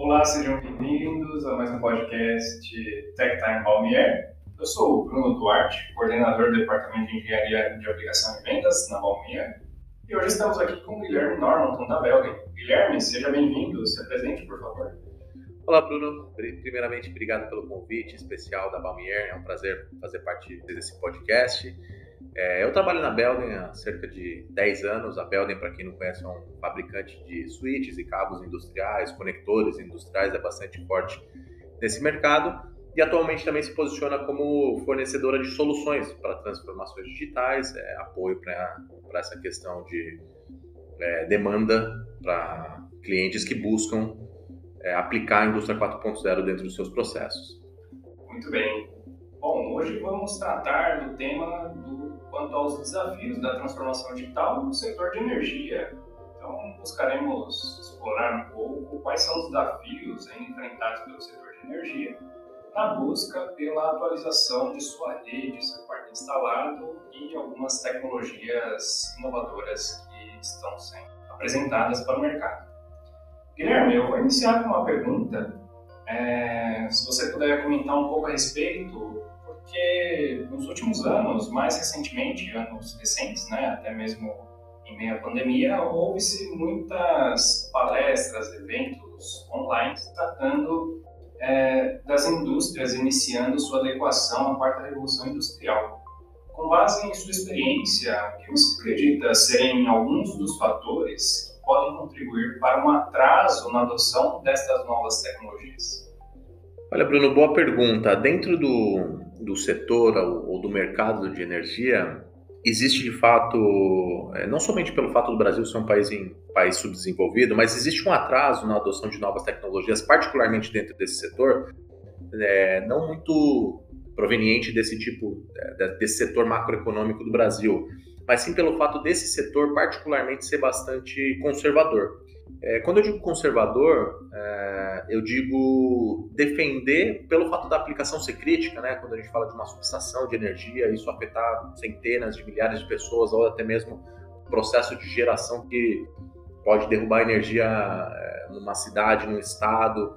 Olá, sejam bem-vindos a mais um podcast Tech Time Balmier. Eu sou o Bruno Duarte, coordenador do Departamento de Engenharia de Aplicação e Vendas na Balmier. E hoje estamos aqui com o Guilherme Normanton, da Belgen. Guilherme, seja bem-vindo, se apresente, por favor. Olá, Bruno. Primeiramente, obrigado pelo convite especial da Balmier. É um prazer fazer parte desse podcast. É, eu trabalho na Belden há cerca de 10 anos. A Belden, para quem não conhece, é um fabricante de switches e cabos industriais, conectores industriais, é bastante forte nesse mercado. E atualmente também se posiciona como fornecedora de soluções para transformações digitais, é, apoio para essa questão de é, demanda para clientes que buscam é, aplicar a indústria 4.0 dentro dos seus processos. Muito bem. Bom, hoje vamos tratar do tema do quanto aos desafios da transformação digital no setor de energia. Então, buscaremos explorar um pouco quais são os desafios enfrentados pelo setor de energia na busca pela atualização de sua rede, seu parque instalado e algumas tecnologias inovadoras que estão sendo apresentadas para o mercado. Guilherme, eu vou iniciar com uma pergunta. É, se você puder comentar um pouco a respeito, porque nos últimos anos, mais recentemente, anos recentes, né, até mesmo em meio à pandemia, houve-se muitas palestras, eventos online tratando é, das indústrias iniciando sua adequação à quarta revolução industrial. Com base em sua experiência, o que você acredita serem alguns dos fatores podem contribuir para um atraso na adoção destas novas tecnologias? Olha, Bruno, boa pergunta. Dentro do, do setor ou do mercado de energia, existe de fato, é, não somente pelo fato do Brasil ser um país, em, país subdesenvolvido, mas existe um atraso na adoção de novas tecnologias, particularmente dentro desse setor, é, não muito proveniente desse tipo, é, desse setor macroeconômico do Brasil mas sim pelo fato desse setor particularmente ser bastante conservador. É, quando eu digo conservador, é, eu digo defender pelo fato da aplicação ser crítica, né? Quando a gente fala de uma subestação de energia, isso afetar centenas de milhares de pessoas ou até mesmo processo de geração que pode derrubar energia é, numa cidade, num estado,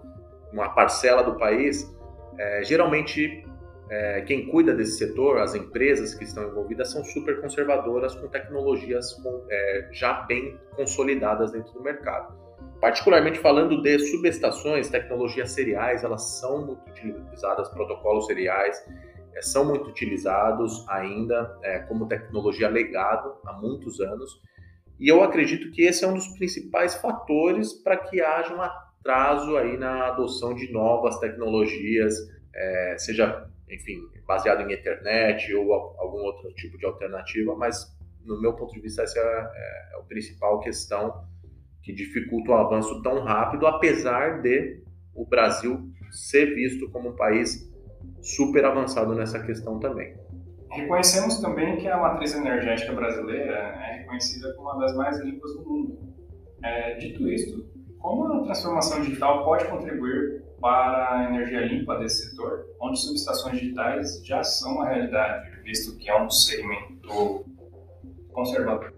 numa parcela do país. É, geralmente é, quem cuida desse setor, as empresas que estão envolvidas, são super conservadoras com tecnologias com, é, já bem consolidadas dentro do mercado. Particularmente falando de subestações, tecnologias seriais, elas são muito utilizadas, protocolos seriais, é, são muito utilizados ainda é, como tecnologia legado há muitos anos. E eu acredito que esse é um dos principais fatores para que haja um atraso aí na adoção de novas tecnologias, é, seja enfim, baseado em Ethernet ou algum outro tipo de alternativa, mas no meu ponto de vista essa é, é, é a principal questão que dificulta o avanço tão rápido, apesar de o Brasil ser visto como um país super avançado nessa questão também. Reconhecemos também que a matriz energética brasileira é reconhecida como uma das mais limpas do mundo. É, dito isto, como a transformação digital pode contribuir para a energia limpa desse setor, onde subestações digitais já são uma realidade, visto que é um segmento conservador.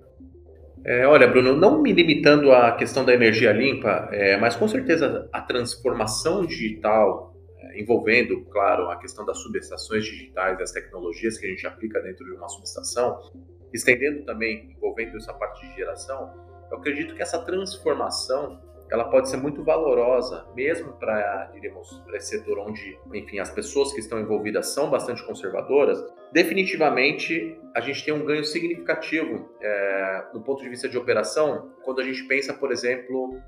É, olha, Bruno, não me limitando à questão da energia limpa, é, mas com certeza a transformação digital, é, envolvendo, claro, a questão das subestações digitais, das tecnologias que a gente aplica dentro de uma subestação, estendendo também, envolvendo essa parte de geração, eu acredito que essa transformação ela pode ser muito valorosa, mesmo para, diríamos, para esse setor onde, enfim, as pessoas que estão envolvidas são bastante conservadoras. Definitivamente, a gente tem um ganho significativo é, do ponto de vista de operação, quando a gente pensa, por exemplo,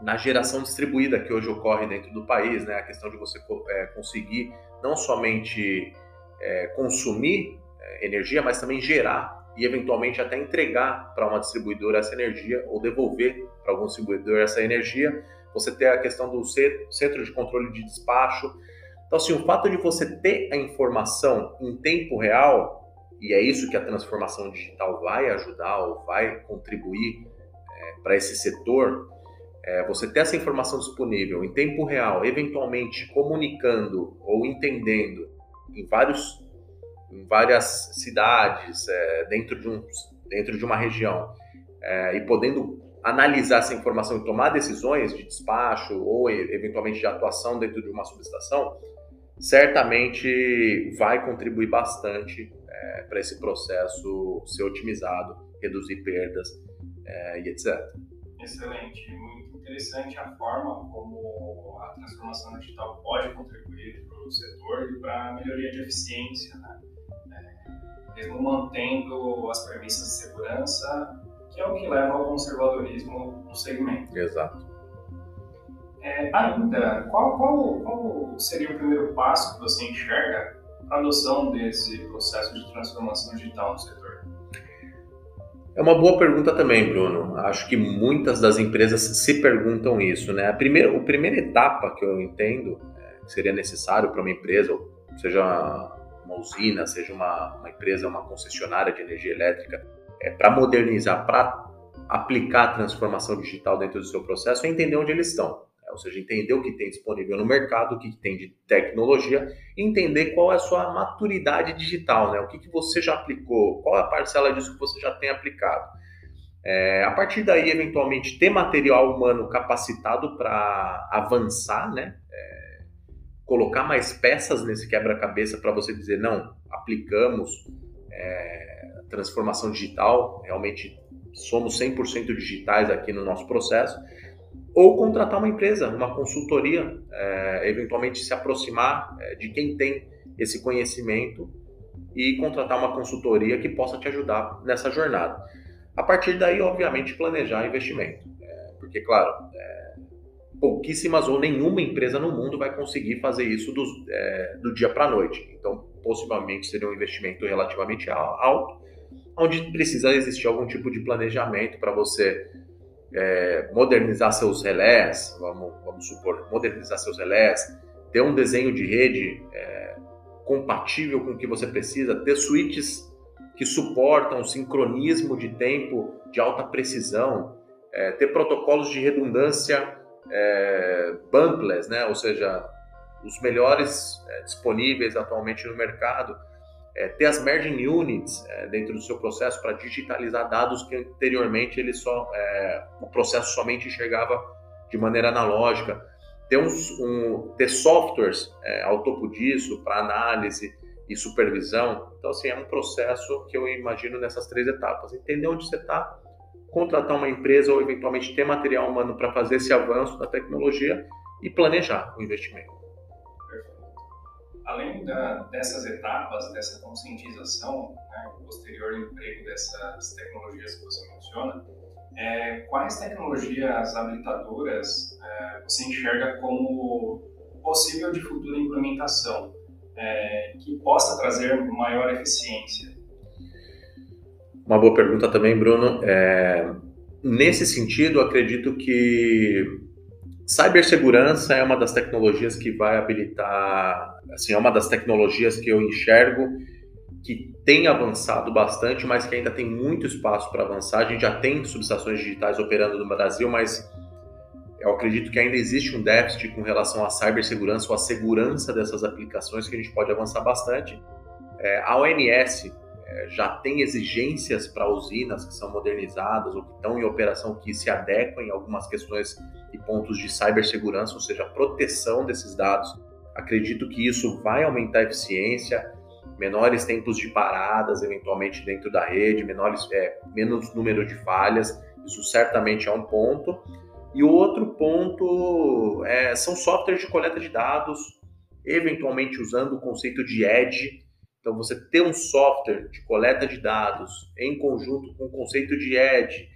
na geração distribuída que hoje ocorre dentro do país, né? A questão de você é, conseguir não somente é, consumir é, energia, mas também gerar e eventualmente até entregar para uma distribuidora essa energia ou devolver para algum distribuidor essa energia. Você tem a questão do centro de controle de despacho. Então, assim, o fato de você ter a informação em tempo real, e é isso que a transformação digital vai ajudar ou vai contribuir é, para esse setor, é, você ter essa informação disponível em tempo real, eventualmente comunicando ou entendendo em vários em várias cidades, é, dentro, de um, dentro de uma região, é, e podendo analisar essa informação e tomar decisões de despacho ou eventualmente de atuação dentro de uma subestação, certamente vai contribuir bastante é, para esse processo ser otimizado, reduzir perdas é, e etc. Excelente, muito interessante a forma como a transformação digital pode contribuir para o setor e para a melhoria de eficiência, né? é, mesmo mantendo as premissas de segurança, que é o que leva ao conservadorismo no segmento. Exato. É, ainda, qual, qual, qual seria o primeiro passo que você enxerga para a adoção desse processo de transformação digital no setor? É uma boa pergunta também, Bruno. Acho que muitas das empresas se perguntam isso, né? A primeira, a primeira etapa que eu entendo é, que seria necessário para uma empresa, seja uma usina, seja uma, uma empresa, uma concessionária de energia elétrica, é, para modernizar, para aplicar a transformação digital dentro do seu processo, é entender onde eles estão ou seja, entender o que tem disponível no mercado, o que tem de tecnologia, entender qual é a sua maturidade digital, né? o que, que você já aplicou, qual é a parcela disso que você já tem aplicado. É, a partir daí, eventualmente, ter material humano capacitado para avançar, né? É, colocar mais peças nesse quebra-cabeça para você dizer, não, aplicamos é, transformação digital, realmente somos 100% digitais aqui no nosso processo ou contratar uma empresa, uma consultoria, é, eventualmente se aproximar é, de quem tem esse conhecimento e contratar uma consultoria que possa te ajudar nessa jornada. A partir daí, obviamente, planejar investimento, é, porque, claro, é, pouquíssimas ou nenhuma empresa no mundo vai conseguir fazer isso do, do dia para a noite. Então, possivelmente seria um investimento relativamente alto, onde precisa existir algum tipo de planejamento para você é, modernizar seus relés, vamos, vamos, supor, modernizar seus relés, ter um desenho de rede é, compatível com o que você precisa, ter switches que suportam sincronismo de tempo de alta precisão, é, ter protocolos de redundância é, né? ou seja, os melhores é, disponíveis atualmente no mercado é, ter as merging units é, dentro do seu processo para digitalizar dados que anteriormente ele só é, o processo somente enxergava de maneira analógica. Ter, uns, um, ter softwares é, ao topo disso para análise e supervisão. Então assim é um processo que eu imagino nessas três etapas. Entender onde você está contratar uma empresa ou eventualmente ter material humano para fazer esse avanço da tecnologia e planejar o investimento além da, dessas etapas, dessa conscientização, né, posterior emprego dessas tecnologias que você menciona, é, quais tecnologias habilitadoras é, você enxerga como possível de futura implementação, é, que possa trazer maior eficiência? Uma boa pergunta também, Bruno. É, nesse sentido, acredito que Cibersegurança é uma das tecnologias que vai habilitar, assim, é uma das tecnologias que eu enxergo que tem avançado bastante, mas que ainda tem muito espaço para avançar. A gente já tem subestações digitais operando no Brasil, mas eu acredito que ainda existe um déficit com relação à cibersegurança ou à segurança dessas aplicações que a gente pode avançar bastante. É, a ONS já tem exigências para usinas que são modernizadas ou que estão em operação que se adequam em algumas questões e pontos de cibersegurança, ou seja, proteção desses dados. Acredito que isso vai aumentar a eficiência, menores tempos de paradas, eventualmente dentro da rede, menores, é, menos número de falhas. Isso certamente é um ponto. E outro ponto é, são softwares de coleta de dados, eventualmente usando o conceito de edge, então, você ter um software de coleta de dados em conjunto com o conceito de edge,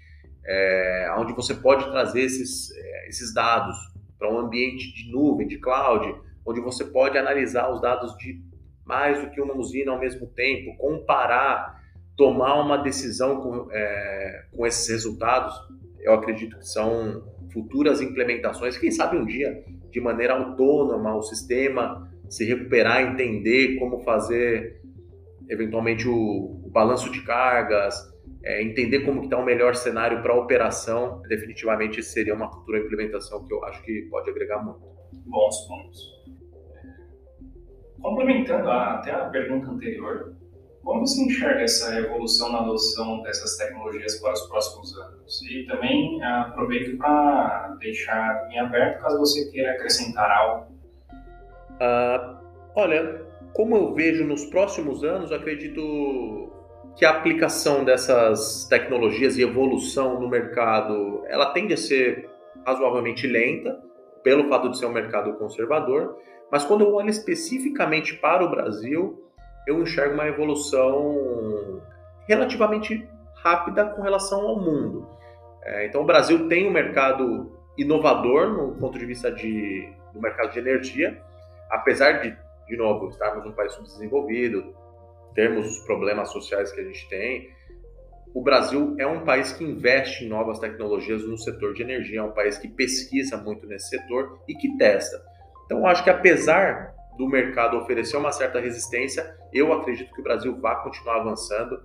é, onde você pode trazer esses, é, esses dados para um ambiente de nuvem, de cloud, onde você pode analisar os dados de mais do que uma usina ao mesmo tempo, comparar, tomar uma decisão com, é, com esses resultados, eu acredito que são futuras implementações, quem sabe um dia, de maneira autônoma, o sistema se recuperar, entender como fazer eventualmente o, o balanço de cargas, é, entender como está o melhor cenário para a operação, definitivamente seria uma futura implementação que eu acho que pode agregar muito. Bons pontos. Complementando a, até a pergunta anterior, como você enxerga essa evolução na adoção dessas tecnologias para os próximos anos? E também aproveito para deixar em aberto caso você queira acrescentar algo. Uh, olha, como eu vejo nos próximos anos, acredito que a aplicação dessas tecnologias e evolução no mercado, ela tende a ser razoavelmente lenta, pelo fato de ser um mercado conservador, mas quando eu olho especificamente para o Brasil, eu enxergo uma evolução relativamente rápida com relação ao mundo. É, então, o Brasil tem um mercado inovador no ponto de vista de, do mercado de energia, apesar de, de novo, estarmos um país subdesenvolvido, termos os problemas sociais que a gente tem, o Brasil é um país que investe em novas tecnologias no setor de energia, é um país que pesquisa muito nesse setor e que testa. Então, acho que apesar do mercado oferecer uma certa resistência, eu acredito que o Brasil vai continuar avançando.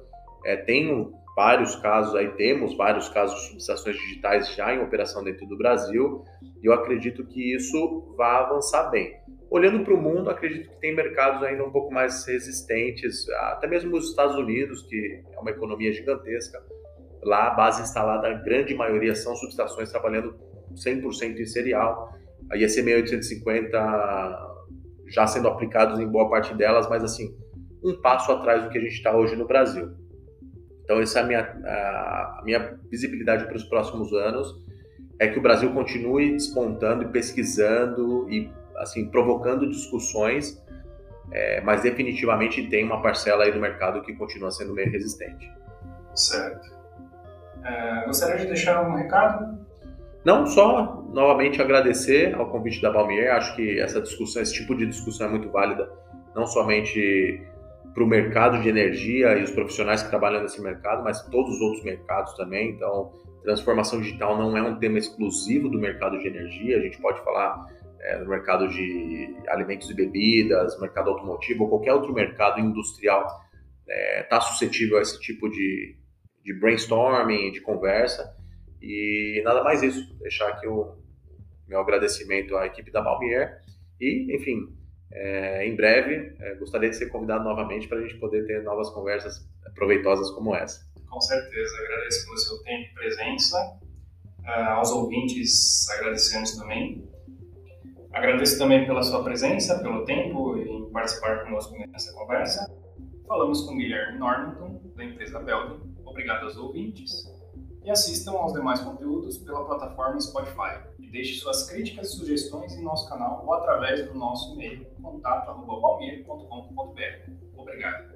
É, tenho vários casos aí, temos vários casos de subestações digitais já em operação dentro do Brasil, e eu acredito que isso vai avançar bem. Olhando para o mundo, acredito que tem mercados ainda um pouco mais resistentes, até mesmo os Estados Unidos, que é uma economia gigantesca. Lá, a base instalada, a grande maioria são subestações trabalhando 100% em serial. A IEC 6850 já sendo aplicados em boa parte delas, mas assim, um passo atrás do que a gente está hoje no Brasil. Então, essa é a minha, a minha visibilidade para os próximos anos, é que o Brasil continue despontando e pesquisando e assim provocando discussões, é, mas definitivamente tem uma parcela aí do mercado que continua sendo meio resistente. Certo. É, gostaria de deixar um recado não só novamente agradecer ao convite da Balmier, acho que essa discussão, esse tipo de discussão é muito válida, não somente para o mercado de energia e os profissionais que trabalham nesse mercado, mas todos os outros mercados também. Então, transformação digital não é um tema exclusivo do mercado de energia, a gente pode falar é, no mercado de alimentos e bebidas, mercado automotivo ou qualquer outro mercado industrial está é, tá suscetível a esse tipo de, de brainstorming, de conversa. E nada mais isso, deixar aqui o meu agradecimento à equipe da Malmier e, enfim, é, em breve é, gostaria de ser convidado novamente para a gente poder ter novas conversas proveitosas como essa. Com certeza, agradeço pelo seu tempo e presença. Uh, aos ouvintes, agradecemos também. Agradeço também pela sua presença, pelo tempo em participar conosco nessa conversa. Falamos com Guilherme Normanton, da empresa Belden. Obrigado aos ouvintes e assistam aos demais conteúdos pela plataforma Spotify. E deixe suas críticas e sugestões em nosso canal ou através do nosso e-mail contato@palmeira.com.br. Obrigado.